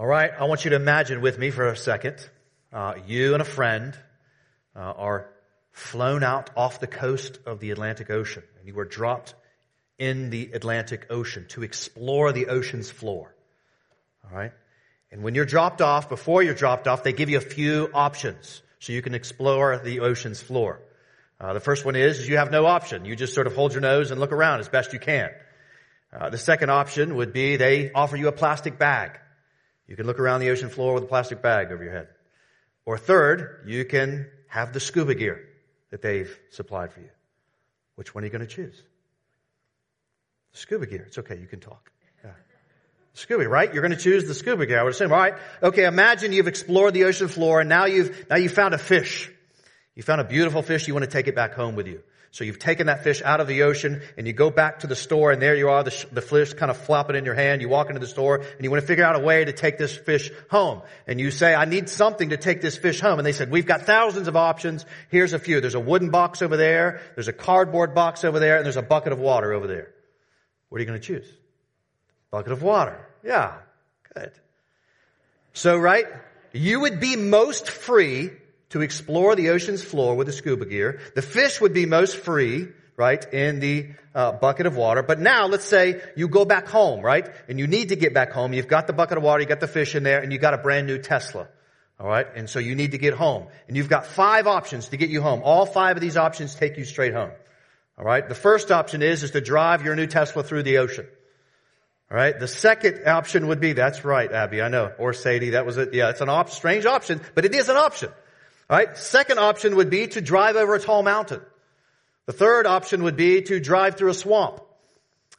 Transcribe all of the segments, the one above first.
All right, I want you to imagine with me for a second. Uh, you and a friend uh, are flown out off the coast of the Atlantic Ocean, and you were dropped in the Atlantic Ocean to explore the ocean's floor. All right? And when you're dropped off, before you're dropped off, they give you a few options so you can explore the ocean's floor. Uh, the first one is you have no option. You just sort of hold your nose and look around as best you can. Uh, the second option would be they offer you a plastic bag. You can look around the ocean floor with a plastic bag over your head. Or third, you can have the scuba gear that they've supplied for you. Which one are you going to choose? The scuba gear. It's okay. You can talk. Scuba, right? You're going to choose the scuba gear. I would assume. All right. Okay. Imagine you've explored the ocean floor and now you've, now you've found a fish. You found a beautiful fish. You want to take it back home with you. So you've taken that fish out of the ocean and you go back to the store and there you are, the, sh- the fish kind of flopping in your hand. You walk into the store and you want to figure out a way to take this fish home. And you say, I need something to take this fish home. And they said, we've got thousands of options. Here's a few. There's a wooden box over there. There's a cardboard box over there and there's a bucket of water over there. What are you going to choose? Bucket of water. Yeah. Good. So, right? You would be most free to explore the ocean's floor with the scuba gear. The fish would be most free, right, in the uh, bucket of water. But now, let's say you go back home, right, and you need to get back home. You've got the bucket of water, you got the fish in there, and you got a brand new Tesla. All right, and so you need to get home, and you've got five options to get you home. All five of these options take you straight home. All right, the first option is is to drive your new Tesla through the ocean. All right. The second option would be, that's right, Abby, I know. Or Sadie, that was it. Yeah, it's an op- strange option, but it is an option. Right. Second option would be to drive over a tall mountain. The third option would be to drive through a swamp.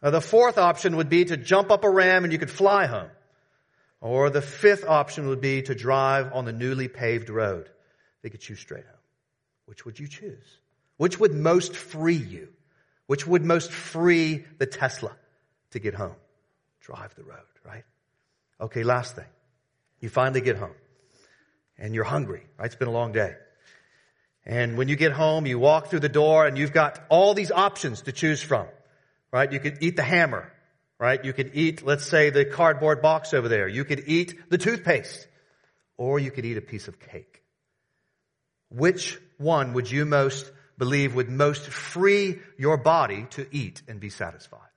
Uh, the fourth option would be to jump up a ram and you could fly home. Or the fifth option would be to drive on the newly paved road. They could choose straight home. Which would you choose? Which would most free you? Which would most free the Tesla to get home? Drive the road, right? Okay, last thing. You finally get home and you're hungry, right? It's been a long day. And when you get home, you walk through the door and you've got all these options to choose from, right? You could eat the hammer, right? You could eat, let's say, the cardboard box over there. You could eat the toothpaste or you could eat a piece of cake. Which one would you most believe would most free your body to eat and be satisfied?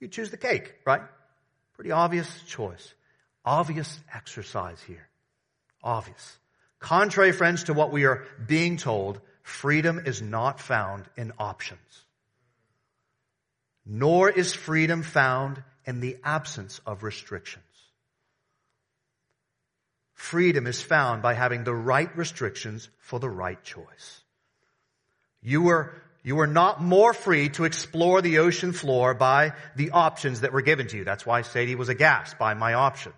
You choose the cake, right? Pretty obvious choice. Obvious exercise here. Obvious. Contrary, friends, to what we are being told, freedom is not found in options. Nor is freedom found in the absence of restrictions. Freedom is found by having the right restrictions for the right choice. You were, you were not more free to explore the ocean floor by the options that were given to you. That's why Sadie was aghast by my option.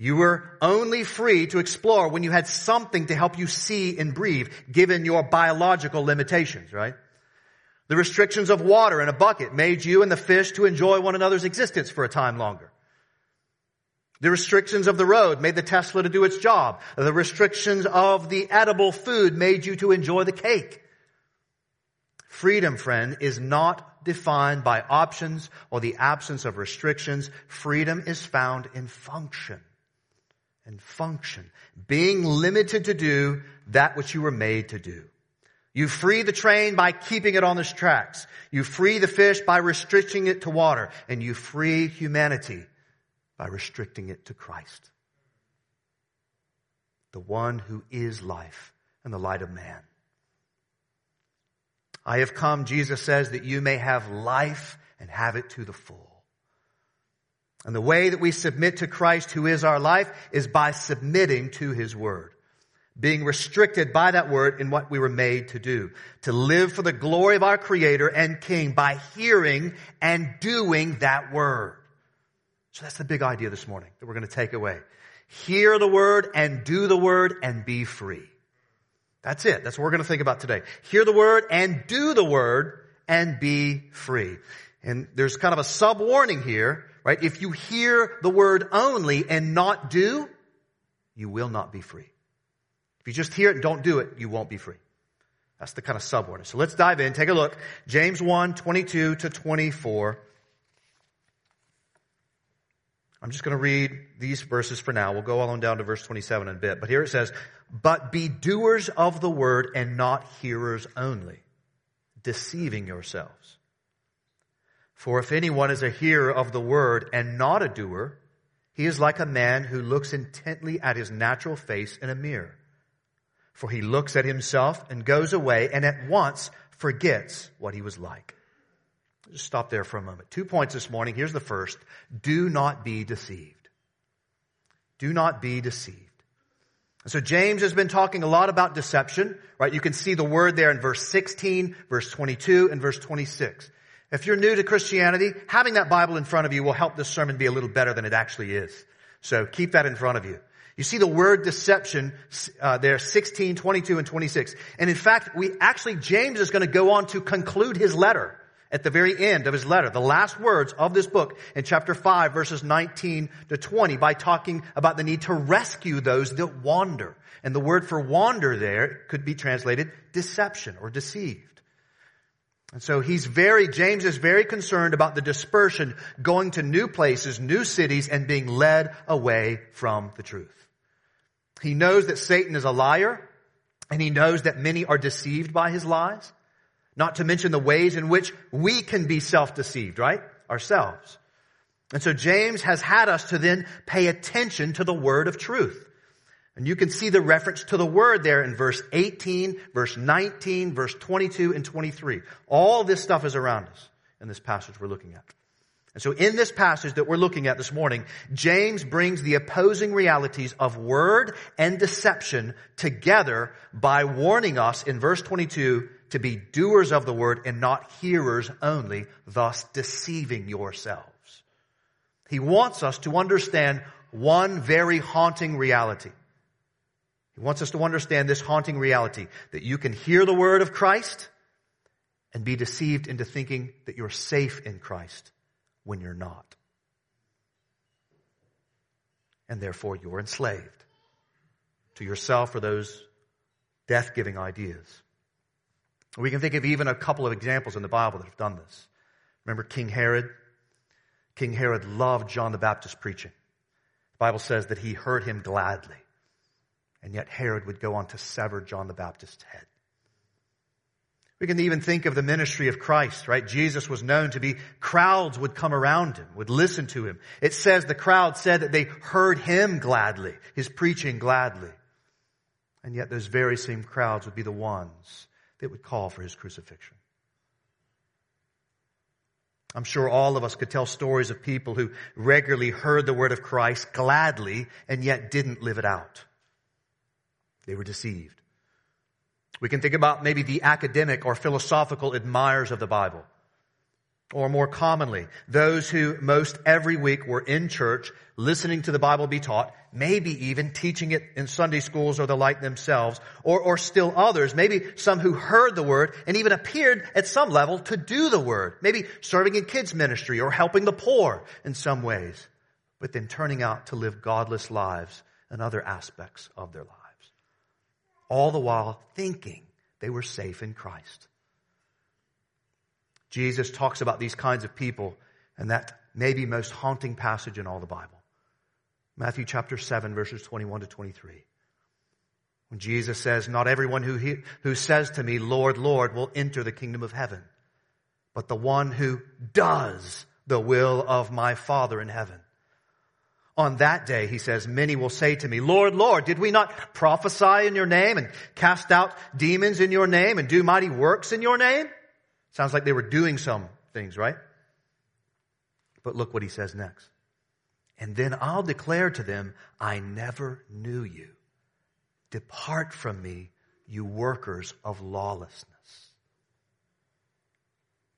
You were only free to explore when you had something to help you see and breathe, given your biological limitations, right? The restrictions of water in a bucket made you and the fish to enjoy one another's existence for a time longer. The restrictions of the road made the Tesla to do its job. The restrictions of the edible food made you to enjoy the cake. Freedom, friend, is not defined by options or the absence of restrictions. Freedom is found in function and function, being limited to do that which you were made to do. You free the train by keeping it on its tracks. You free the fish by restricting it to water. And you free humanity by restricting it to Christ. The one who is life and the light of man. I have come, Jesus says, that you may have life and have it to the full. And the way that we submit to Christ, who is our life, is by submitting to His Word. Being restricted by that Word in what we were made to do. To live for the glory of our Creator and King by hearing and doing that Word. So that's the big idea this morning that we're going to take away. Hear the Word and do the Word and be free. That's it. That's what we're going to think about today. Hear the Word and do the Word and be free. And there's kind of a sub warning here Right? If you hear the word only and not do, you will not be free. If you just hear it and don't do it, you won't be free. That's the kind of subordinate. So let's dive in. Take a look. James 1, 22 to 24. I'm just going to read these verses for now. We'll go all on down to verse 27 in a bit. But here it says, But be doers of the word and not hearers only, deceiving yourselves. For if anyone is a hearer of the word and not a doer, he is like a man who looks intently at his natural face in a mirror. For he looks at himself and goes away and at once forgets what he was like. Just stop there for a moment. Two points this morning. Here's the first. Do not be deceived. Do not be deceived. So James has been talking a lot about deception, right? You can see the word there in verse 16, verse 22, and verse 26. If you're new to Christianity, having that Bible in front of you will help this sermon be a little better than it actually is. So keep that in front of you. You see the word deception uh, there, 16, 22, and 26. And in fact, we actually, James is going to go on to conclude his letter at the very end of his letter, the last words of this book in chapter 5 verses 19 to 20 by talking about the need to rescue those that wander. And the word for wander there could be translated deception or deceived. And so he's very, James is very concerned about the dispersion going to new places, new cities, and being led away from the truth. He knows that Satan is a liar, and he knows that many are deceived by his lies. Not to mention the ways in which we can be self-deceived, right? Ourselves. And so James has had us to then pay attention to the word of truth. And you can see the reference to the word there in verse 18, verse 19, verse 22, and 23. All this stuff is around us in this passage we're looking at. And so in this passage that we're looking at this morning, James brings the opposing realities of word and deception together by warning us in verse 22 to be doers of the word and not hearers only, thus deceiving yourselves. He wants us to understand one very haunting reality. He wants us to understand this haunting reality that you can hear the word of Christ and be deceived into thinking that you're safe in Christ when you're not. And therefore you're enslaved to yourself or those death giving ideas. We can think of even a couple of examples in the Bible that have done this. Remember King Herod? King Herod loved John the Baptist preaching. The Bible says that he heard him gladly. And yet Herod would go on to sever John the Baptist's head. We can even think of the ministry of Christ, right? Jesus was known to be, crowds would come around him, would listen to him. It says the crowd said that they heard him gladly, his preaching gladly. And yet those very same crowds would be the ones that would call for his crucifixion. I'm sure all of us could tell stories of people who regularly heard the word of Christ gladly and yet didn't live it out. They were deceived. We can think about maybe the academic or philosophical admirers of the Bible. Or more commonly, those who most every week were in church listening to the Bible be taught, maybe even teaching it in Sunday schools or the like themselves, or, or still others, maybe some who heard the word and even appeared at some level to do the word, maybe serving in kids ministry or helping the poor in some ways, but then turning out to live godless lives in other aspects of their lives. All the while thinking they were safe in Christ. Jesus talks about these kinds of people and that maybe most haunting passage in all the Bible. Matthew chapter 7 verses 21 to 23. When Jesus says, not everyone who, he, who says to me, Lord, Lord, will enter the kingdom of heaven, but the one who does the will of my Father in heaven. On that day, he says, many will say to me, Lord, Lord, did we not prophesy in your name and cast out demons in your name and do mighty works in your name? Sounds like they were doing some things, right? But look what he says next. And then I'll declare to them, I never knew you. Depart from me, you workers of lawlessness.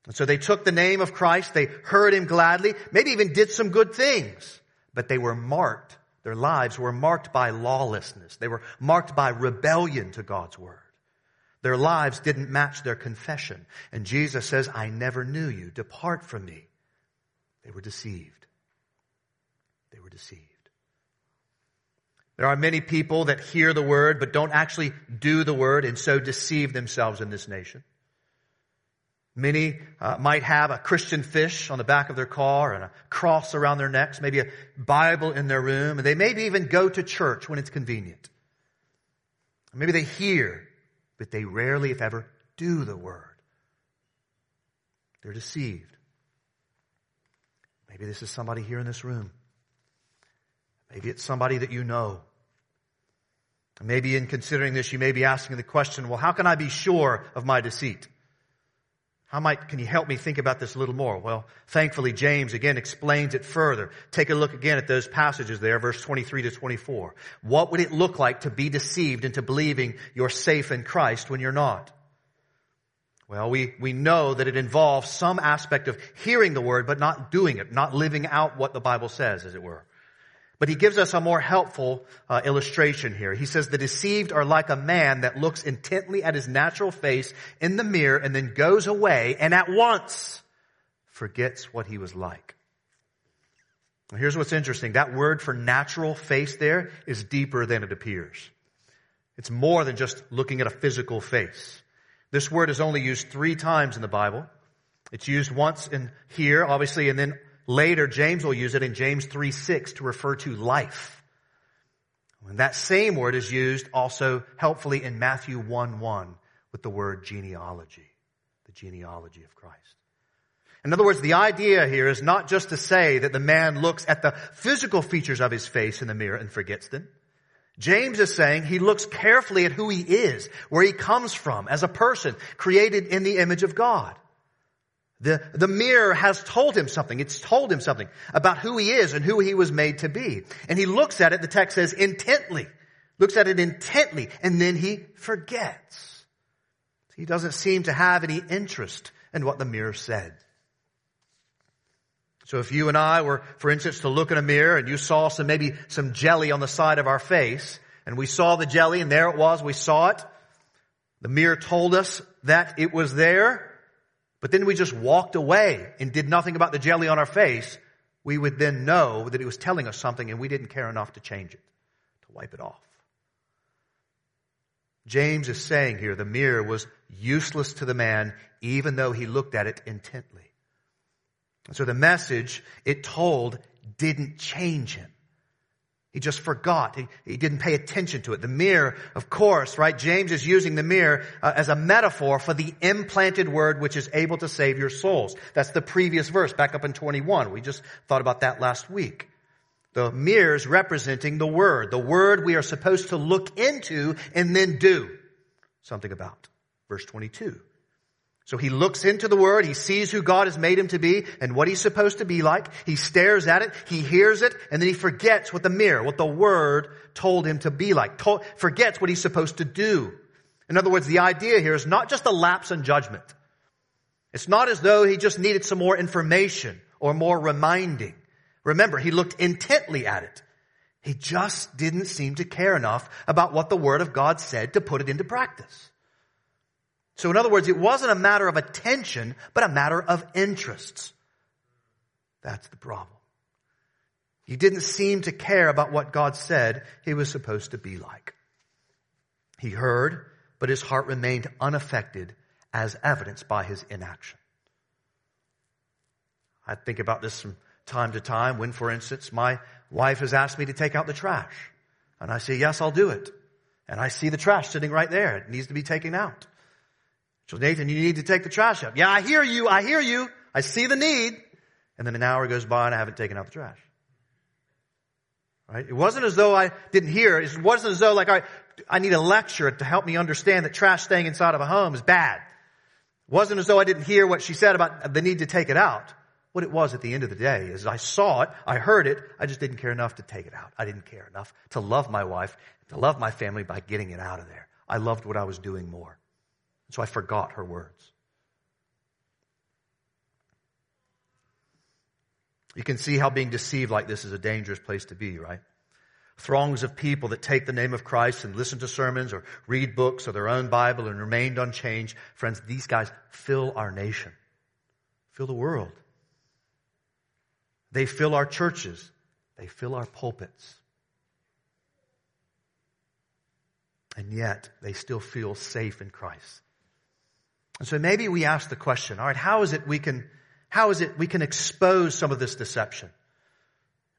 And so they took the name of Christ, they heard him gladly, maybe even did some good things, but they were marked, their lives were marked by lawlessness. They were marked by rebellion to God's word. Their lives didn't match their confession. And Jesus says, I never knew you. Depart from me. They were deceived. They were deceived. There are many people that hear the word but don't actually do the word and so deceive themselves in this nation. Many uh, might have a Christian fish on the back of their car and a cross around their necks, maybe a Bible in their room, and they maybe even go to church when it's convenient. Maybe they hear, but they rarely, if ever, do the word. They're deceived. Maybe this is somebody here in this room. Maybe it's somebody that you know. Maybe in considering this, you may be asking the question, well, how can I be sure of my deceit? How might, can you help me think about this a little more? Well, thankfully, James again explains it further. Take a look again at those passages there, verse 23 to 24. What would it look like to be deceived into believing you're safe in Christ when you're not? Well, we, we know that it involves some aspect of hearing the word, but not doing it, not living out what the Bible says, as it were. But he gives us a more helpful uh, illustration here. He says the deceived are like a man that looks intently at his natural face in the mirror and then goes away and at once forgets what he was like. Here's what's interesting. That word for natural face there is deeper than it appears. It's more than just looking at a physical face. This word is only used three times in the Bible. It's used once in here, obviously, and then Later, James will use it in James 3 6 to refer to life. And that same word is used also helpfully in Matthew 1 1 with the word genealogy, the genealogy of Christ. In other words, the idea here is not just to say that the man looks at the physical features of his face in the mirror and forgets them. James is saying he looks carefully at who he is, where he comes from as a person created in the image of God. The, the mirror has told him something. It's told him something about who he is and who he was made to be. And he looks at it, the text says, intently. Looks at it intently, and then he forgets. He doesn't seem to have any interest in what the mirror said. So if you and I were, for instance, to look in a mirror and you saw some, maybe some jelly on the side of our face, and we saw the jelly and there it was, we saw it, the mirror told us that it was there, but then we just walked away and did nothing about the jelly on our face, we would then know that it was telling us something and we didn't care enough to change it, to wipe it off. James is saying here the mirror was useless to the man even though he looked at it intently. And so the message it told didn't change him. He just forgot. He, he, didn't pay attention to it. The mirror, of course, right? James is using the mirror uh, as a metaphor for the implanted word which is able to save your souls. That's the previous verse back up in 21. We just thought about that last week. The mirrors representing the word, the word we are supposed to look into and then do something about. Verse 22. So he looks into the Word, he sees who God has made him to be and what he's supposed to be like. He stares at it, he hears it, and then he forgets what the mirror, what the Word told him to be like. Forgets what he's supposed to do. In other words, the idea here is not just a lapse in judgment. It's not as though he just needed some more information or more reminding. Remember, he looked intently at it. He just didn't seem to care enough about what the Word of God said to put it into practice. So in other words, it wasn't a matter of attention, but a matter of interests. That's the problem. He didn't seem to care about what God said he was supposed to be like. He heard, but his heart remained unaffected as evidenced by his inaction. I think about this from time to time when, for instance, my wife has asked me to take out the trash. And I say, yes, I'll do it. And I see the trash sitting right there. It needs to be taken out. So Nathan, you need to take the trash out. Yeah, I hear you. I hear you. I see the need. And then an hour goes by and I haven't taken out the trash. Right? It wasn't as though I didn't hear. It wasn't as though like I, I need a lecture to help me understand that trash staying inside of a home is bad. It wasn't as though I didn't hear what she said about the need to take it out. What it was at the end of the day is I saw it, I heard it, I just didn't care enough to take it out. I didn't care enough to love my wife, to love my family by getting it out of there. I loved what I was doing more. So I forgot her words. You can see how being deceived like this is a dangerous place to be, right? Throngs of people that take the name of Christ and listen to sermons or read books or their own Bible and remained unchanged. Friends, these guys fill our nation, fill the world. They fill our churches. They fill our pulpits. And yet, they still feel safe in Christ. And so maybe we ask the question, all right, how is it we can, how is it we can expose some of this deception?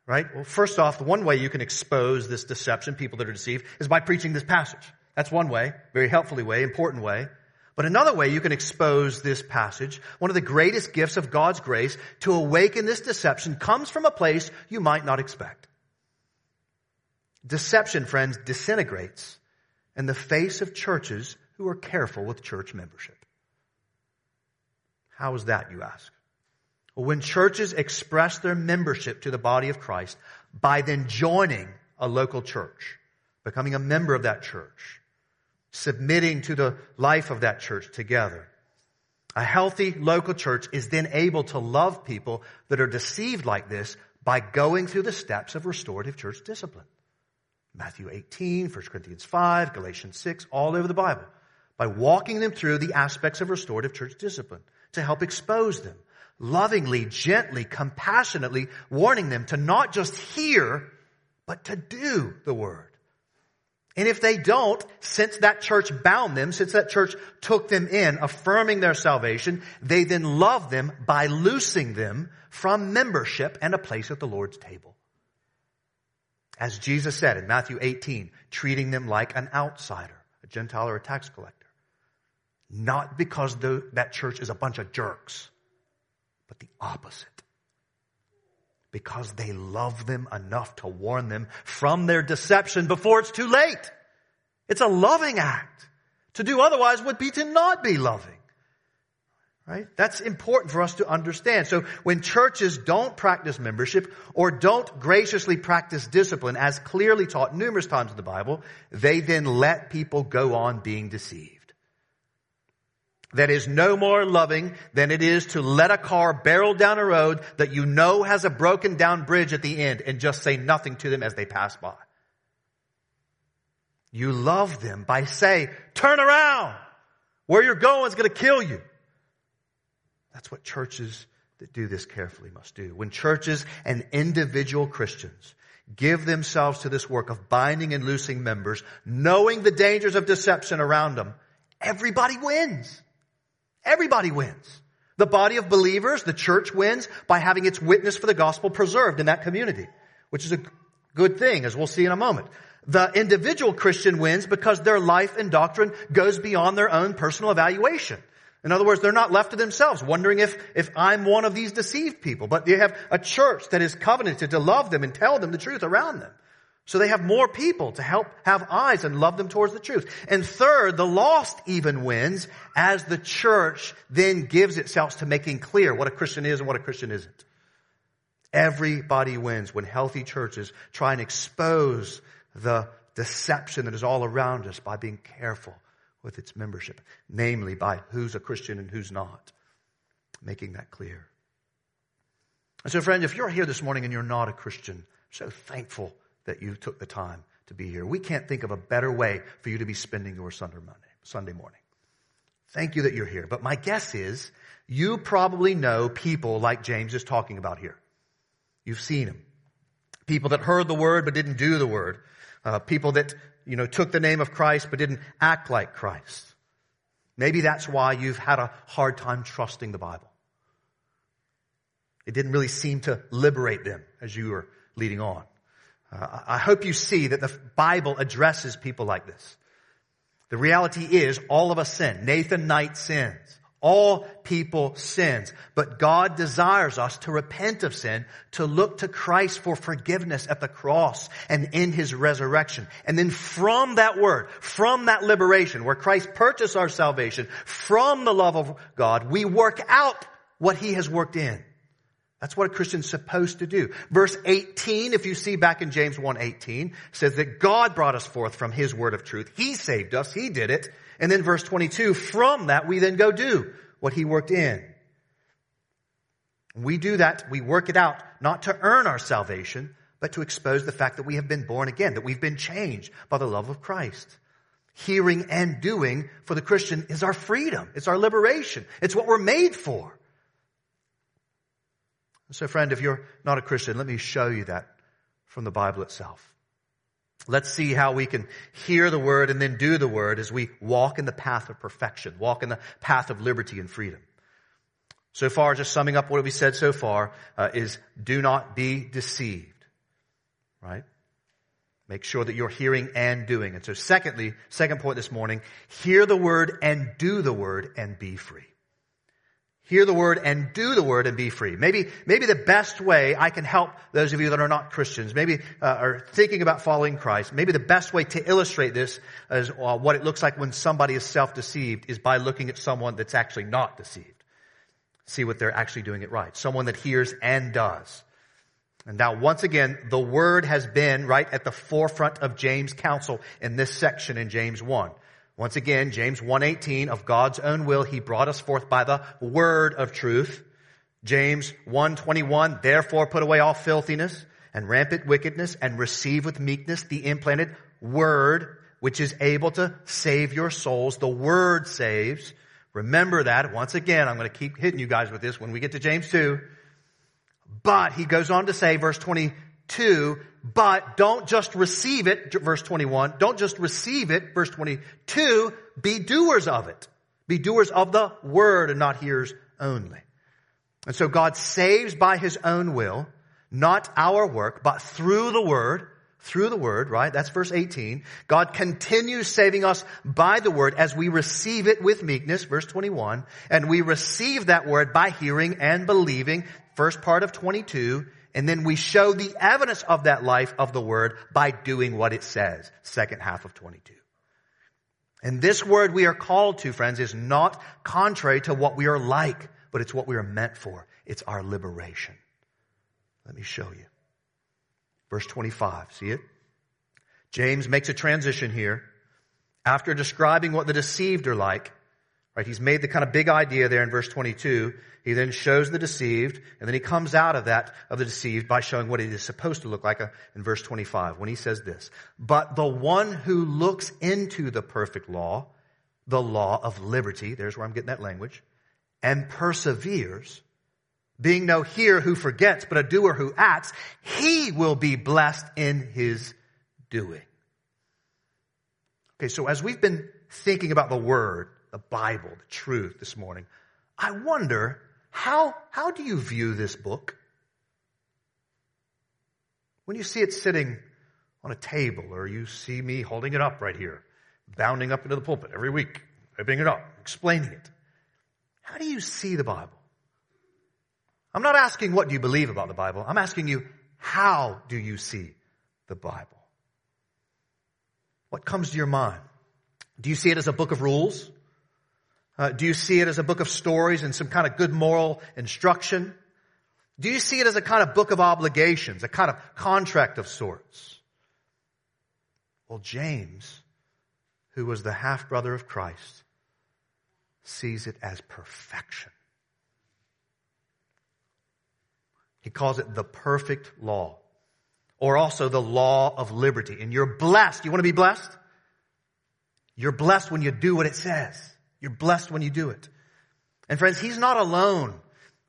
Right? Well, first off, the one way you can expose this deception, people that are deceived, is by preaching this passage. That's one way, very helpfully way, important way. But another way you can expose this passage, one of the greatest gifts of God's grace to awaken this deception comes from a place you might not expect. Deception, friends, disintegrates in the face of churches who are careful with church membership. How is that, you ask? Well, when churches express their membership to the body of Christ by then joining a local church, becoming a member of that church, submitting to the life of that church together. A healthy local church is then able to love people that are deceived like this by going through the steps of restorative church discipline. Matthew 18, 1 Corinthians 5, Galatians 6, all over the Bible. By walking them through the aspects of restorative church discipline to help expose them, lovingly, gently, compassionately warning them to not just hear, but to do the word. And if they don't, since that church bound them, since that church took them in, affirming their salvation, they then love them by loosing them from membership and a place at the Lord's table. As Jesus said in Matthew 18, treating them like an outsider, a Gentile or a tax collector. Not because the, that church is a bunch of jerks, but the opposite because they love them enough to warn them from their deception before it's too late. It's a loving act. To do otherwise would be to not be loving. Right? That's important for us to understand. So when churches don't practice membership or don't graciously practice discipline as clearly taught numerous times in the Bible, they then let people go on being deceived that is no more loving than it is to let a car barrel down a road that you know has a broken down bridge at the end and just say nothing to them as they pass by. You love them by saying, turn around. Where you're going is going to kill you. That's what churches that do this carefully must do. When churches and individual Christians give themselves to this work of binding and loosing members, knowing the dangers of deception around them, everybody wins. Everybody wins. The body of believers, the church wins by having its witness for the gospel preserved in that community, which is a good thing, as we'll see in a moment. The individual Christian wins because their life and doctrine goes beyond their own personal evaluation. In other words, they're not left to themselves wondering if, if I'm one of these deceived people, but they have a church that is covenanted to love them and tell them the truth around them. So they have more people to help have eyes and love them towards the truth. And third, the lost even wins as the church then gives itself to making clear what a Christian is and what a Christian isn't. Everybody wins when healthy churches try and expose the deception that is all around us by being careful with its membership, namely by who's a Christian and who's not, making that clear. And so friend, if you're here this morning and you're not a Christian, so thankful that you took the time to be here. We can't think of a better way for you to be spending your Sunday morning. Sunday morning. Thank you that you're here. But my guess is you probably know people like James is talking about here. You've seen them. People that heard the word but didn't do the word. Uh, people that, you know, took the name of Christ but didn't act like Christ. Maybe that's why you've had a hard time trusting the Bible. It didn't really seem to liberate them as you were leading on. Uh, I hope you see that the Bible addresses people like this. The reality is all of us sin. Nathan Knight sins. All people sins. But God desires us to repent of sin, to look to Christ for forgiveness at the cross and in His resurrection. And then from that word, from that liberation, where Christ purchased our salvation, from the love of God, we work out what He has worked in. That's what a Christian's supposed to do. Verse 18, if you see back in James 1:18, says that God brought us forth from his word of truth. He saved us. He did it. And then verse 22, from that we then go do what he worked in. We do that, we work it out, not to earn our salvation, but to expose the fact that we have been born again, that we've been changed by the love of Christ. Hearing and doing for the Christian is our freedom. It's our liberation. It's what we're made for. So friend, if you're not a Christian, let me show you that from the Bible itself. Let's see how we can hear the word and then do the word as we walk in the path of perfection, walk in the path of liberty and freedom. So far, just summing up what we said so far, uh, is do not be deceived. Right? Make sure that you're hearing and doing. And so secondly, second point this morning, hear the word and do the word and be free. Hear the word and do the word and be free. Maybe, maybe the best way I can help those of you that are not Christians, maybe uh, are thinking about following Christ, maybe the best way to illustrate this as uh, what it looks like when somebody is self-deceived is by looking at someone that's actually not deceived see what they're actually doing it right. Someone that hears and does. And now once again, the word has been right at the forefront of James' counsel in this section in James 1. Once again, James 1:18 of God's own will he brought us forth by the word of truth. James 1:21 therefore put away all filthiness and rampant wickedness and receive with meekness the implanted word which is able to save your souls. The word saves. Remember that. Once again, I'm going to keep hitting you guys with this when we get to James 2. But he goes on to say, verse 22, but don't just receive it, verse 21, don't just receive it, verse 22, be doers of it. Be doers of the word and not hearers only. And so God saves by his own will, not our work, but through the word, through the word, right? That's verse 18. God continues saving us by the word as we receive it with meekness, verse 21. And we receive that word by hearing and believing, first part of 22. And then we show the evidence of that life of the word by doing what it says, second half of 22. And this word we are called to, friends, is not contrary to what we are like, but it's what we are meant for. It's our liberation. Let me show you. Verse 25, see it? James makes a transition here. After describing what the deceived are like, right? He's made the kind of big idea there in verse 22. He then shows the deceived, and then he comes out of that, of the deceived, by showing what it is supposed to look like uh, in verse 25, when he says this. But the one who looks into the perfect law, the law of liberty, there's where I'm getting that language, and perseveres, being no hearer who forgets, but a doer who acts, he will be blessed in his doing. Okay, so as we've been thinking about the Word, the Bible, the truth this morning, I wonder how, how do you view this book? When you see it sitting on a table or you see me holding it up right here, bounding up into the pulpit every week, ripping it up, explaining it, how do you see the Bible? I'm not asking what do you believe about the Bible. I'm asking you, how do you see the Bible? What comes to your mind? Do you see it as a book of rules? Uh, do you see it as a book of stories and some kind of good moral instruction? Do you see it as a kind of book of obligations, a kind of contract of sorts? Well, James, who was the half brother of Christ, sees it as perfection. He calls it the perfect law or also the law of liberty. And you're blessed. You want to be blessed? You're blessed when you do what it says. You're blessed when you do it. And friends, he's not alone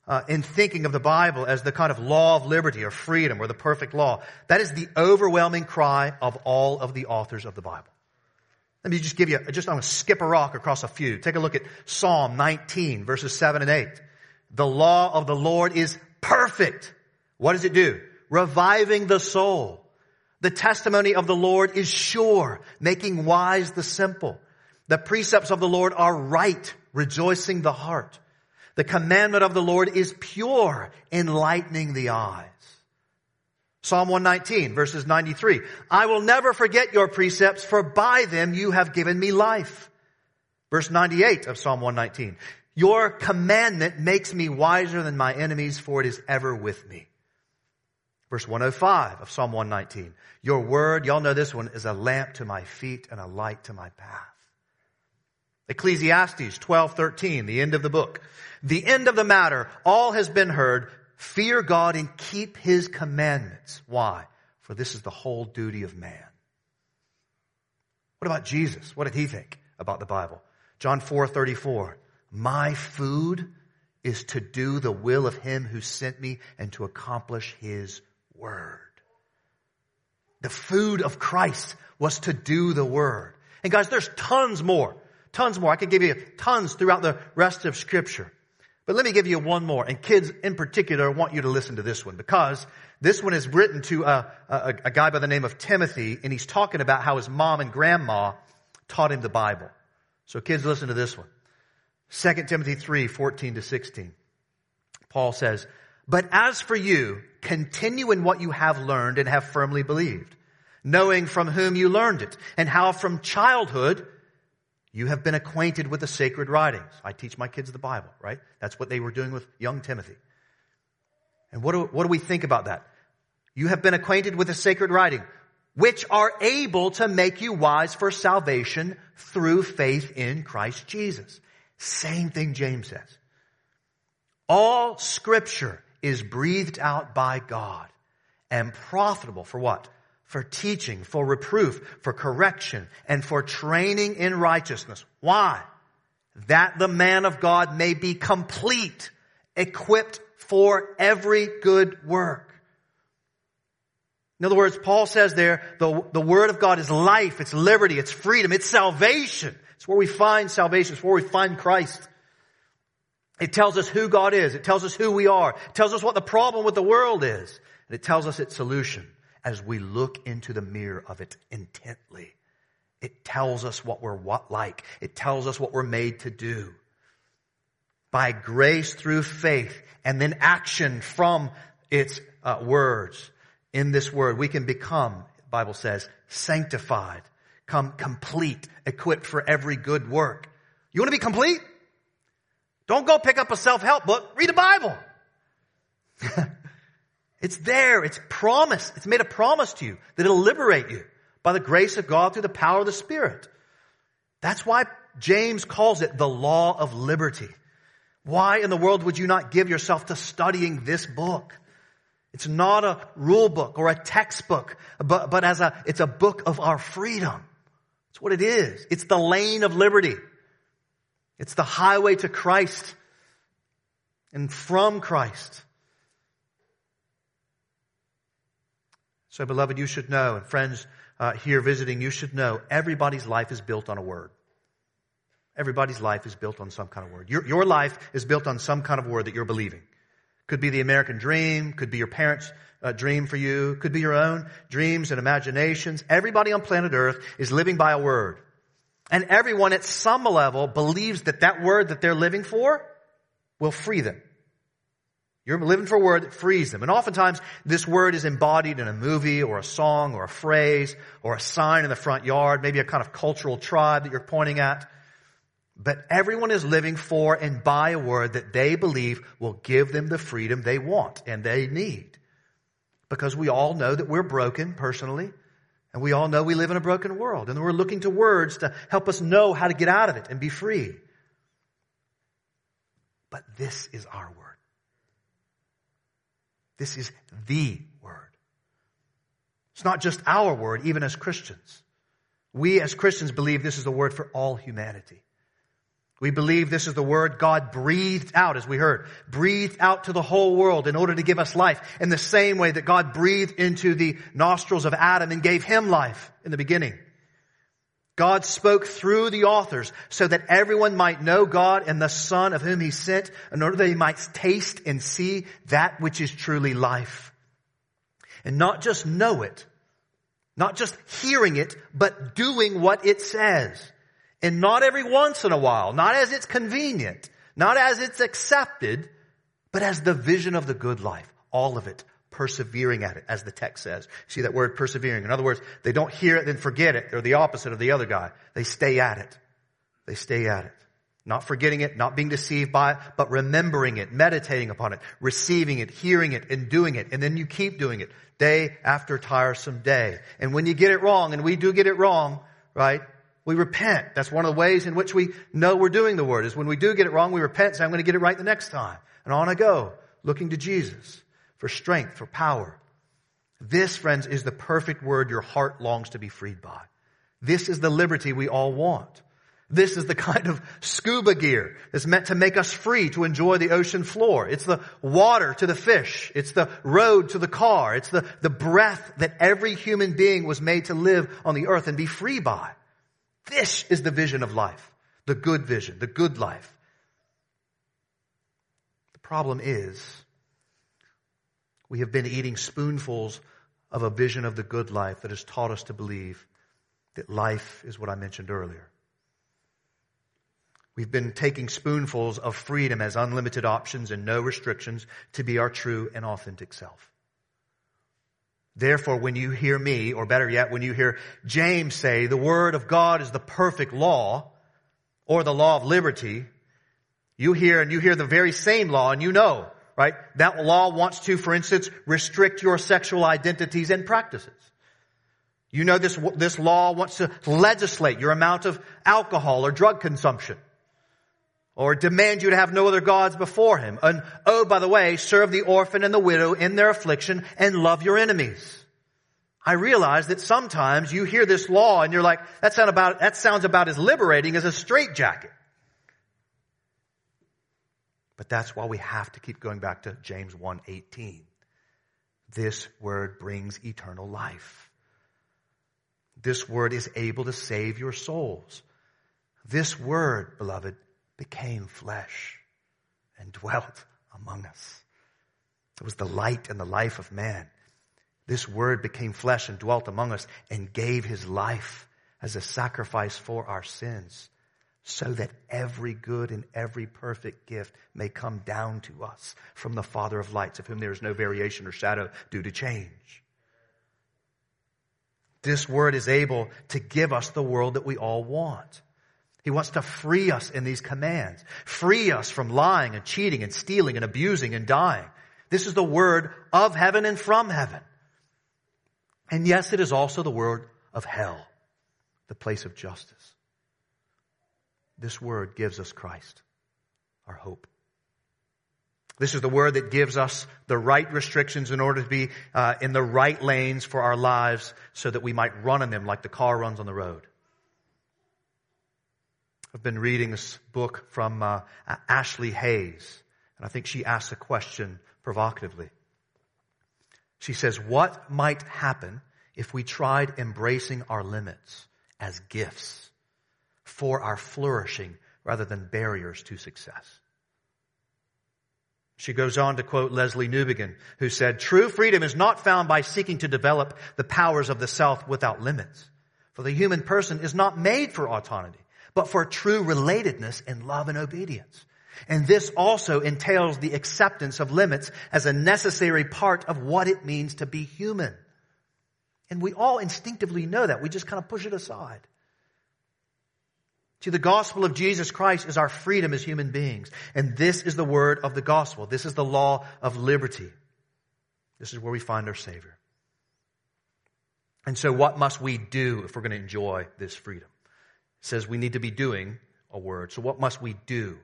uh, in thinking of the Bible as the kind of law of liberty or freedom or the perfect law. That is the overwhelming cry of all of the authors of the Bible. Let me just give you, just I'm going to skip a rock across a few. Take a look at Psalm 19 verses 7 and 8. The law of the Lord is perfect. What does it do? Reviving the soul. The testimony of the Lord is sure, making wise the simple. The precepts of the Lord are right, rejoicing the heart. The commandment of the Lord is pure, enlightening the eyes. Psalm 119 verses 93. I will never forget your precepts, for by them you have given me life. Verse 98 of Psalm 119. Your commandment makes me wiser than my enemies, for it is ever with me. Verse 105 of Psalm 119. Your word, y'all know this one, is a lamp to my feet and a light to my path. Ecclesiastes 12:13, the end of the book. The end of the matter, all has been heard. Fear God and keep his commandments. Why? For this is the whole duty of man. What about Jesus? What did he think about the Bible? John 4:34. My food is to do the will of him who sent me and to accomplish his word. The food of Christ was to do the word. And guys, there's tons more. Tons more. I could give you tons throughout the rest of scripture. But let me give you one more. And kids in particular, want you to listen to this one because this one is written to a, a, a guy by the name of Timothy and he's talking about how his mom and grandma taught him the Bible. So kids, listen to this one. 2 Timothy 3, 14 to 16. Paul says, But as for you, continue in what you have learned and have firmly believed, knowing from whom you learned it, and how from childhood you have been acquainted with the sacred writings. I teach my kids the Bible, right? That's what they were doing with young Timothy. And what do, what do we think about that? You have been acquainted with the sacred writing, which are able to make you wise for salvation through faith in Christ Jesus. Same thing James says. All scripture is breathed out by God and profitable for what? For teaching, for reproof, for correction, and for training in righteousness. Why? That the man of God may be complete, equipped for every good work. In other words, Paul says there, the, the Word of God is life, it's liberty, it's freedom, it's salvation. It's where we find salvation. It's where we find Christ. It tells us who God is. It tells us who we are. It tells us what the problem with the world is. And it tells us its solution as we look into the mirror of it intently. It tells us what we're what like. It tells us what we're made to do. By grace through faith and then action from its uh, words. In this word, we can become, Bible says, sanctified, come complete, equipped for every good work. You want to be complete? Don't go pick up a self-help book. Read the Bible. it's there. It's promised. It's made a promise to you that it'll liberate you by the grace of God through the power of the Spirit. That's why James calls it the law of liberty. Why in the world would you not give yourself to studying this book? It's not a rule book or a textbook, but, but as a, it's a book of our freedom. It's what it is. It's the lane of liberty. It's the highway to Christ and from Christ. So, beloved, you should know, and friends uh, here visiting, you should know everybody's life is built on a word. Everybody's life is built on some kind of word. Your, your life is built on some kind of word that you're believing. Could be the American dream, could be your parents' uh, dream for you, could be your own dreams and imaginations. Everybody on planet Earth is living by a word. And everyone at some level believes that that word that they're living for will free them. You're living for a word that frees them. And oftentimes this word is embodied in a movie or a song or a phrase or a sign in the front yard, maybe a kind of cultural tribe that you're pointing at. But everyone is living for and by a word that they believe will give them the freedom they want and they need. Because we all know that we're broken personally, and we all know we live in a broken world, and we're looking to words to help us know how to get out of it and be free. But this is our word. This is the word. It's not just our word, even as Christians. We as Christians believe this is the word for all humanity. We believe this is the word God breathed out, as we heard, breathed out to the whole world in order to give us life in the same way that God breathed into the nostrils of Adam and gave him life in the beginning. God spoke through the authors so that everyone might know God and the Son of whom he sent in order that he might taste and see that which is truly life. And not just know it, not just hearing it, but doing what it says. And not every once in a while, not as it's convenient, not as it's accepted, but as the vision of the good life. All of it. Persevering at it, as the text says. See that word persevering. In other words, they don't hear it then forget it. They're the opposite of the other guy. They stay at it. They stay at it. Not forgetting it, not being deceived by it, but remembering it, meditating upon it, receiving it, hearing it, and doing it. And then you keep doing it day after tiresome day. And when you get it wrong, and we do get it wrong, right? We repent. That's one of the ways in which we know we're doing the word is when we do get it wrong, we repent, say, I'm going to get it right the next time. And on I go, looking to Jesus for strength, for power. This, friends, is the perfect word your heart longs to be freed by. This is the liberty we all want. This is the kind of scuba gear that's meant to make us free to enjoy the ocean floor. It's the water to the fish. It's the road to the car. It's the, the breath that every human being was made to live on the earth and be free by. This is the vision of life. The good vision, the good life. The problem is we have been eating spoonfuls of a vision of the good life that has taught us to believe that life is what I mentioned earlier. We've been taking spoonfuls of freedom as unlimited options and no restrictions to be our true and authentic self. Therefore, when you hear me, or better yet, when you hear James say the word of God is the perfect law, or the law of liberty, you hear and you hear the very same law and you know, right? That law wants to, for instance, restrict your sexual identities and practices. You know this, this law wants to legislate your amount of alcohol or drug consumption or demand you to have no other gods before him. And oh, by the way, serve the orphan and the widow in their affliction and love your enemies. I realize that sometimes you hear this law and you're like, that about, that sounds about as liberating as a straitjacket. But that's why we have to keep going back to James 1:18. This word brings eternal life. This word is able to save your souls. This word, beloved, became flesh and dwelt among us. It was the light and the life of man. This word became flesh and dwelt among us and gave his life as a sacrifice for our sins so that every good and every perfect gift may come down to us from the Father of lights of whom there is no variation or shadow due to change. This word is able to give us the world that we all want. He wants to free us in these commands. Free us from lying and cheating and stealing and abusing and dying. This is the word of heaven and from heaven. And yes, it is also the word of hell, the place of justice. This word gives us Christ, our hope. This is the word that gives us the right restrictions in order to be uh, in the right lanes for our lives so that we might run in them like the car runs on the road. I've been reading this book from uh, Ashley Hales, and I think she asks a question provocatively. She says, What might happen if we tried embracing our limits as gifts for our flourishing rather than barriers to success? She goes on to quote Lesslie Newbigin, who said, True freedom is not found by seeking to develop the powers of the self without limits. For the human person is not made for autonomy but for true relatedness in love and obedience. And this also entails the acceptance of limits as a necessary part of what it means to be human. And we all instinctively know that. We just kind of push it aside. See, the gospel of Jesus Christ is our freedom as human beings. And this is the word of the gospel. This is the law of liberty. This is where we find our Savior. And so what must we do if we're going to enjoy this freedom? It says we need to be doing a word. So what must we do?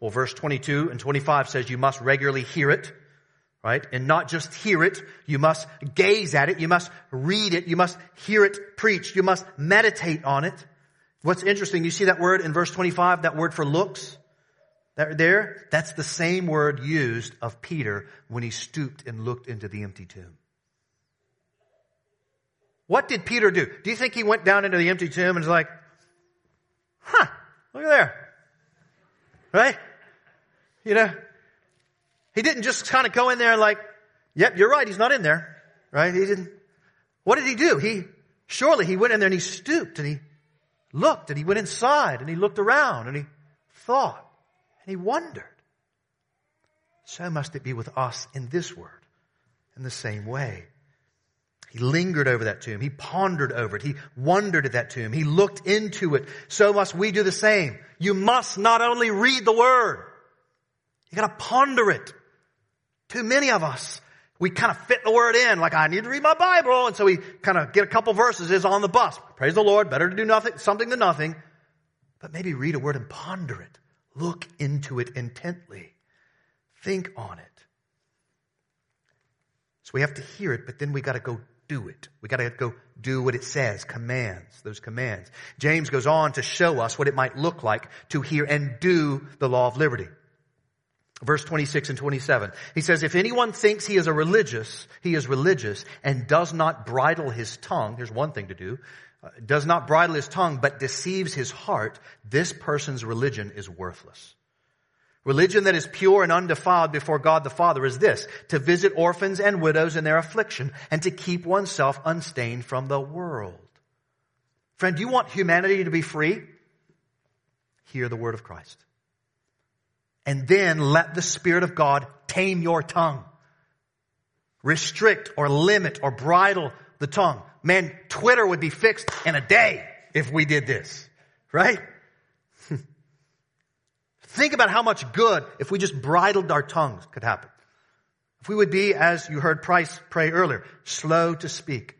Well, verse 22 and 25 says you must regularly hear it, right? And not just hear it, you must gaze at it, you must read it, you must hear it preached, you must meditate on it. What's interesting, you see that word in verse 25, that word for looks? That there, that's the same word used of Peter when he stooped and looked into the empty tomb. What did Peter do? Do you think he went down into the empty tomb and was like, Huh, look at there. Right? You know, he didn't just kind of go in there and like, yep, you're right, he's not in there. Right? He didn't. What did he do? He, surely he went in there and he stooped and he looked and he went inside and he looked around and he thought and he wondered. So must it be with us in this word in the same way. He lingered over that tomb. He pondered over it. He wondered at that tomb. He looked into it. So must we do the same. You must not only read the word, you gotta ponder it. Too many of us, we kind of fit the word in, like I need to read my Bible, and so we kind of get a couple verses is on the bus. Praise the Lord, better to do nothing, something than nothing. But maybe read a word and ponder it. Look into it intently. Think on it. So we have to hear it, but then we got to go do it. We gotta go do what it says, commands, those commands. James goes on to show us what it might look like to hear and do the law of liberty. Verse 26 and 27. He says, if anyone thinks he is a religious, he is religious and does not bridle his tongue, here's one thing to do, uh, does not bridle his tongue but deceives his heart, this person's religion is worthless. Religion that is pure and undefiled before God the Father is this, to visit orphans and widows in their affliction and to keep oneself unstained from the world. Friend, do you want humanity to be free? Hear the word of Christ. And then let the Spirit of God tame your tongue. Restrict or limit or bridle the tongue. Man, Twitter would be fixed in a day if we did this, right? Think about how much good if we just bridled our tongues could happen. If we would be, as you heard Price pray earlier, slow to speak,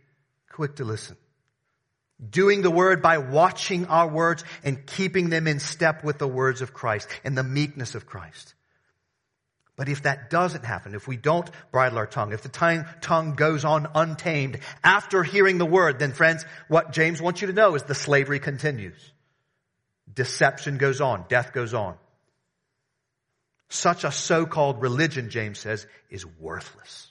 quick to listen. Doing the word by watching our words and keeping them in step with the words of Christ and the meekness of Christ. But if that doesn't happen, if we don't bridle our tongue, if the tongue, goes on untamed after hearing the word, then friends, what James wants you to know is the slavery continues. Deception goes on. Death goes on. Such a so-called religion, James says, is worthless.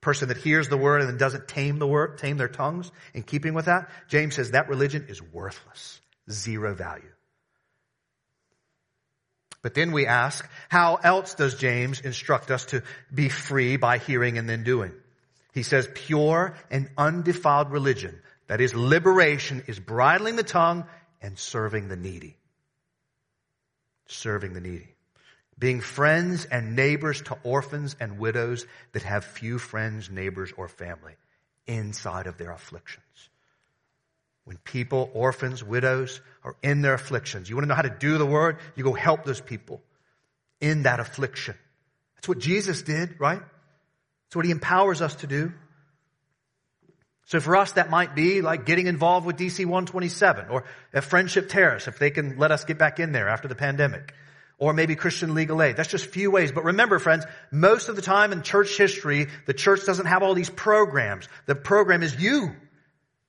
Person that hears the word and doesn't tame the word, tame their tongues in keeping with that, James says that religion is worthless. Zero value. But then we ask, how else does James instruct us to be free by hearing and then doing? He says pure and undefiled religion, that is liberation, is bridling the tongue and serving the needy. Serving the needy being friends and neighbors to orphans and widows that have few friends, neighbors, or family inside of their afflictions. When people, orphans, widows, are in their afflictions, you want to know how to do the word? You go help those people in that affliction. That's what Jesus did, right? That's what he empowers us to do. So for us, that might be like getting involved with DC 127 or a Friendship Terrace if they can let us get back in there after the pandemic or maybe Christian legal aid. That's just a few ways. But remember, friends, most of the time in church history, the church doesn't have all these programs. The program is you.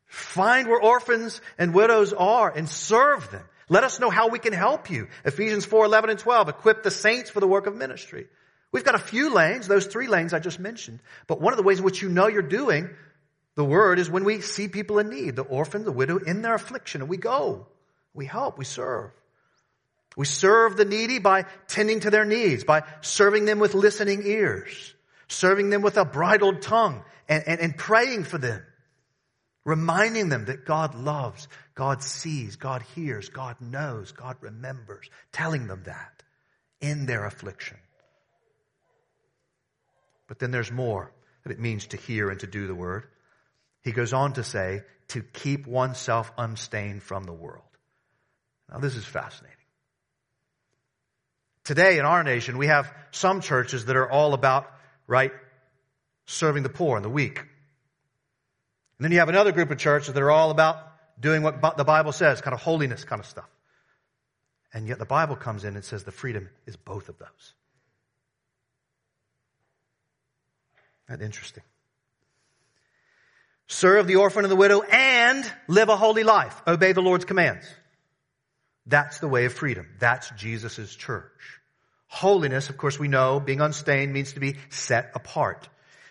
Find where orphans and widows are and serve them. Let us know how we can help you. Ephesians 4, 11 and 12, equip the saints for the work of ministry. We've got a few lanes, those three lanes I just mentioned. But one of the ways in which you know you're doing the word is when we see people in need, the orphan, the widow in their affliction, and we go. We help, we serve. We serve the needy by tending to their needs, by serving them with listening ears, serving them with a bridled tongue, and, and, and praying for them, reminding them that God loves, God sees, God hears, God knows, God remembers, telling them that in their affliction. But then there's more that it means to hear and to do the word. He goes on to say, to keep oneself unstained from the world. Now this is fascinating. Today in our nation, we have some churches that are all about, right, serving the poor and the weak. And then you have another group of churches that are all about doing what the Bible says, kind of holiness kind of stuff. And yet the Bible comes in and says the freedom is both of those. That's interesting. Serve the orphan and the widow and live a holy life. Obey the Lord's commands. That's the way of freedom. That's Jesus' church. Holiness, of course, we know being unstained means to be set apart.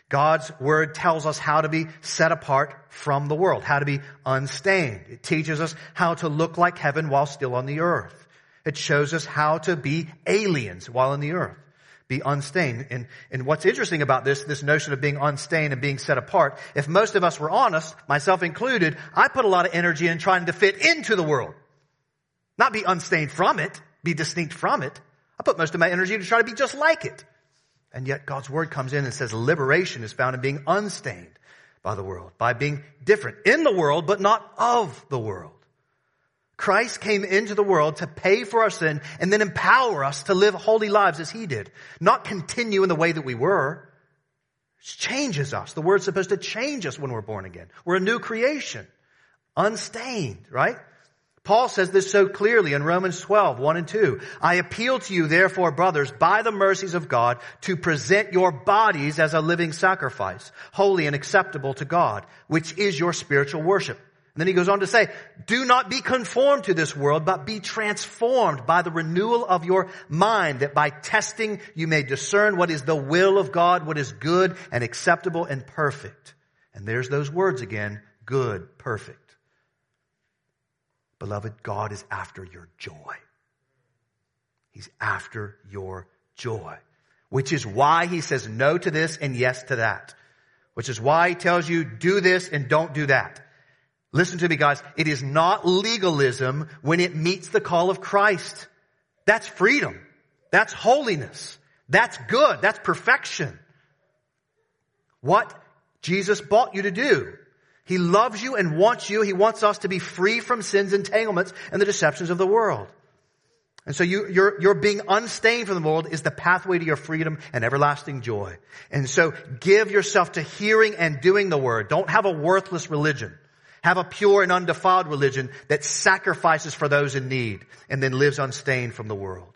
God's word tells us how to be set apart from the world, how to be unstained. It teaches us how to look like heaven while still on the earth. It shows us how to be aliens while on the earth, be unstained. And, and what's interesting about this, this notion of being unstained and being set apart, if most of us were honest, myself included, I put a lot of energy in trying to fit into the world. Not be unstained from it, be distinct from it. I put most of my energy to try to be just like it. And yet God's word comes in and says liberation is found in being unstained by the world, by being different in the world, but not of the world. Christ came into the world to pay for our sin and then empower us to live holy lives as he did. Not continue in the way that we were. It changes us. The word's supposed to change us when we're born again. We're a new creation. Unstained, right? Paul says this so clearly in Romans 12, 1 and 2. I appeal to you, therefore, brothers, by the mercies of God, to present your bodies as a living sacrifice, holy and acceptable to God, which is your spiritual worship. And then he goes on to say, do not be conformed to this world, but be transformed by the renewal of your mind, that by testing you may discern what is the will of God, what is good and acceptable and perfect. And there's those words again, good, perfect. Beloved, God is after your joy. He's after your joy, which is why he says no to this and yes to that, which is why he tells you do this and don't do that. Listen to me guys. It is not legalism when it meets the call of Christ. That's freedom. That's holiness. That's good. That's perfection. What Jesus bought you to do. He loves you and wants you. He wants us to be free from sin's entanglements and the deceptions of the world. And so you, your, your being unstained from the world is the pathway to your freedom and everlasting joy. And so give yourself to hearing and doing the word. Don't have a worthless religion. Have a pure and undefiled religion that sacrifices for those in need and then lives unstained from the world.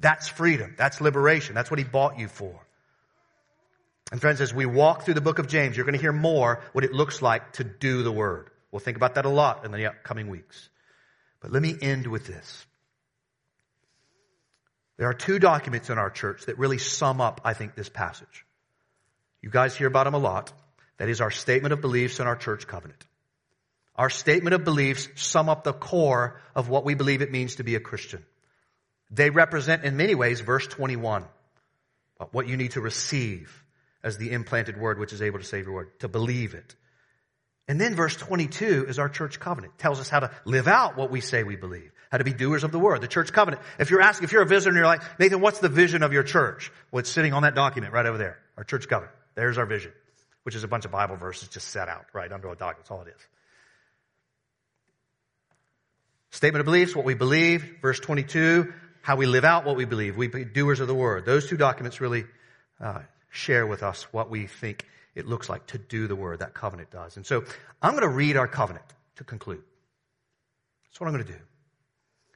That's freedom. That's liberation. That's what he bought you for. And friends, as we walk through the book of James, you're going to hear more what it looks like to do the word. We'll think about that a lot in the upcoming weeks. But let me end with this. There are two documents in our church that really sum up, I think, this passage. You guys hear about them a lot. That is our statement of beliefs and our church covenant. Our statement of beliefs sum up the core of what we believe it means to be a Christian. They represent in many ways verse 21, what you need to receive as the implanted word which is able to save your word, to believe it. And then verse 22 is our church covenant. It tells us how to live out what we say we believe, how to be doers of the word, the church covenant. If you're asking, if you're a visitor and you're like, Nathan, what's the vision of your church? Well, it's sitting on that document right over there, our church covenant. There's our vision, which is a bunch of Bible verses just set out right under a document. That's all it is. Statement of beliefs, what we believe. Verse 22, how we live out what we believe. We be doers of the word. Those two documents really uh, share with us what we think it looks like to do the word. That covenant does. And so I'm going to read our covenant to conclude. That's what I'm going to do.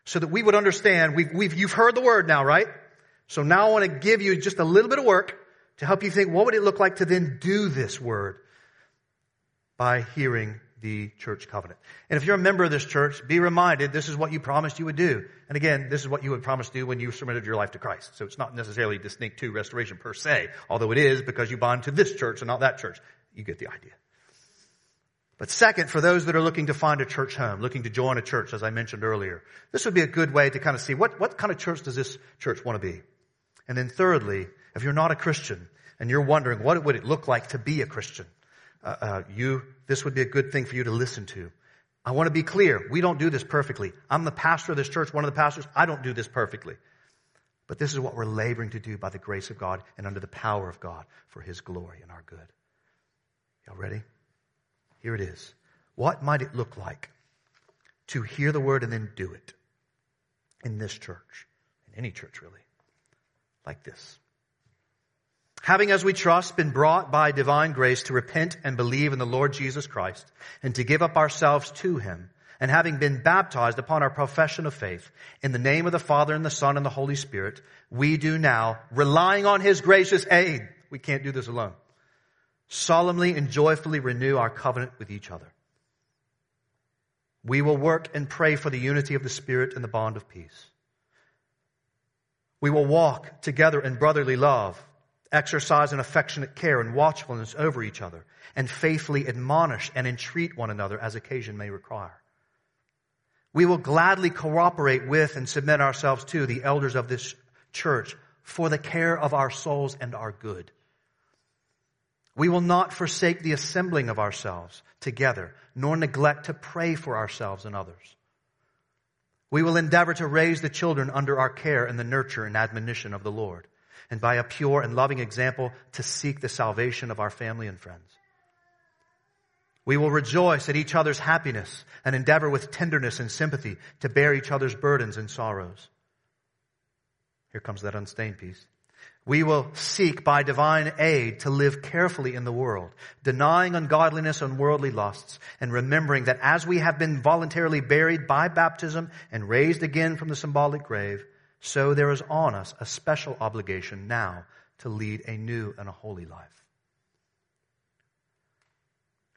So that we would understand, we've, we've, you've heard the word now, right? So now I want to give you just a little bit of work to help you think what would it look like to then do this word by hearing the church covenant. And if you're a member of this church, be reminded this is what you promised you would do. And again, this is what you would promise to do when you submitted your life to Christ. So it's not necessarily distinct to restoration per se, although it is because you bond to this church and not that church. You get the idea. But second, for those that are looking to find a church home, looking to join a church, as I mentioned earlier, this would be a good way to kind of see what, what kind of church does this church want to be? And then thirdly, if you're not a Christian and you're wondering what would it look like to be a Christian, uh, uh, you, this would be a good thing for you to listen to. I want to be clear. We don't do this perfectly. I'm the pastor of this church, one of the pastors. I don't do this perfectly. But this is what we're laboring to do by the grace of God and under the power of God for His glory and our good. Y'all ready? Here it is. What might it look like to hear the word and then do it in this church, in any church really, like this? Having as we trust been brought by divine grace to repent and believe in the Lord Jesus Christ and to give up ourselves to him, and having been baptized upon our profession of faith in the name of the Father and the Son and the Holy Spirit, we do now, relying on his gracious aid, we can't do this alone, solemnly and joyfully renew our covenant with each other. We will work and pray for the unity of the Spirit and the bond of peace. We will walk together in brotherly love exercise an affectionate care and watchfulness over each other, and faithfully admonish and entreat one another as occasion may require. We will gladly cooperate with and submit ourselves to the elders of this church for the care of our souls and our good. We will not forsake the assembling of ourselves together, nor neglect to pray for ourselves and others. We will endeavor to raise the children under our care in the nurture and admonition of the Lord and by a pure and loving example to seek the salvation of our family and friends. We will rejoice at each other's happiness and endeavor with tenderness and sympathy to bear each other's burdens and sorrows. Here comes that unstained piece. We will seek by divine aid to live carefully in the world, denying ungodliness and worldly lusts, and remembering that as we have been voluntarily buried by baptism and raised again from the symbolic grave, so there is on us a special obligation now to lead a new and a holy life.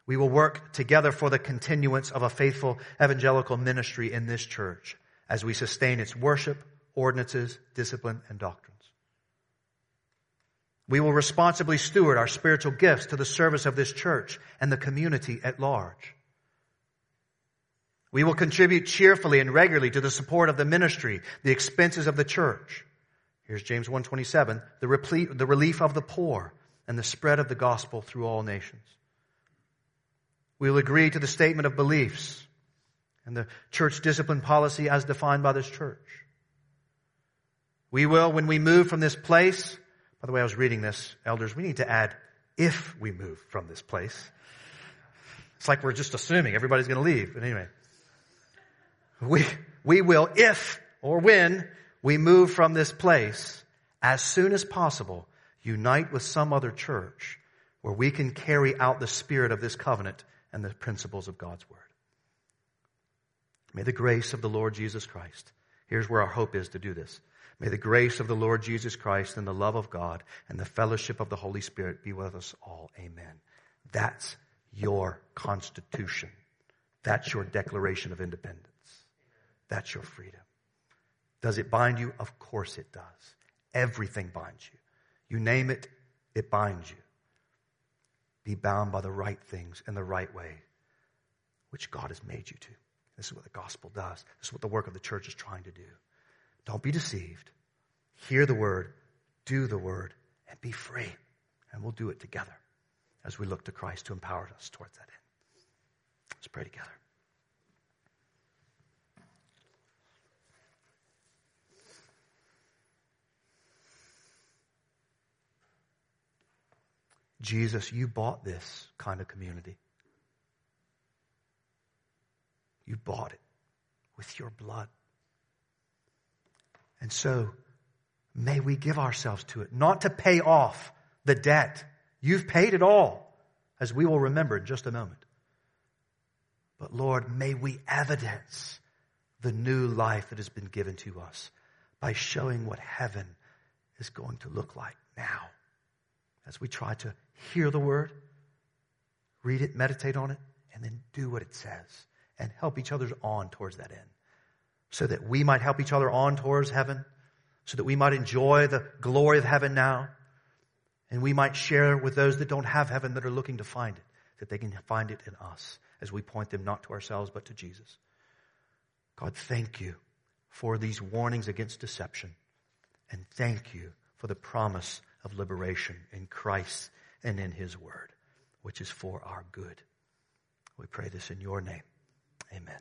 We will work together for the continuance of a faithful evangelical ministry in this church as we sustain its worship, ordinances, discipline, and doctrines. We will responsibly steward our spiritual gifts to the service of this church and the community at large. We will contribute cheerfully and regularly to the support of the ministry, the expenses of the church. Here's James 127, the, the relief of the poor and the spread of the gospel through all nations. We will agree to the statement of beliefs and the church discipline policy as defined by this church. We will, when we move from this place, by the way, I was reading this, elders, we need to add, if we move from this place. It's like we're just assuming everybody's going to leave. But anyway, we, we will, if or when we move from this place, as soon as possible, unite with some other church where we can carry out the spirit of this covenant and the principles of God's Word. May the grace of the Lord Jesus Christ, here's where our hope is to do this. May the grace of the Lord Jesus Christ and the love of God and the fellowship of the Holy Spirit be with us all. Amen. That's your constitution. That's your declaration of independence. That's your freedom. Does it bind you? Of course it does. Everything binds you. You name it, it binds you be bound by the right things in the right way, which God has made you to. This is what the gospel does. This is what the work of the church is trying to do. Don't be deceived. Hear the word, do the word, and be free. And we'll do it together as we look to Christ to empower us towards that end. Let's pray together. Jesus, you bought this kind of community. You bought it with your blood. And so, may we give ourselves to it, not to pay off the debt. You've paid it all, as we will remember in just a moment. But Lord, may we evidence the new life that has been given to us by showing what heaven is going to look like now as we try to hear the word, read it, meditate on it, and then do what it says and help each other on towards that end so that we might help each other on towards heaven, so that we might enjoy the glory of heaven now, and we might share with those that don't have heaven that are looking to find it, that they can find it in us as we point them not to ourselves but to Jesus. God, thank you for these warnings against deception, and thank you for the promise of liberation in Christ and in His Word, which is for our good. We pray this in your name. Amen.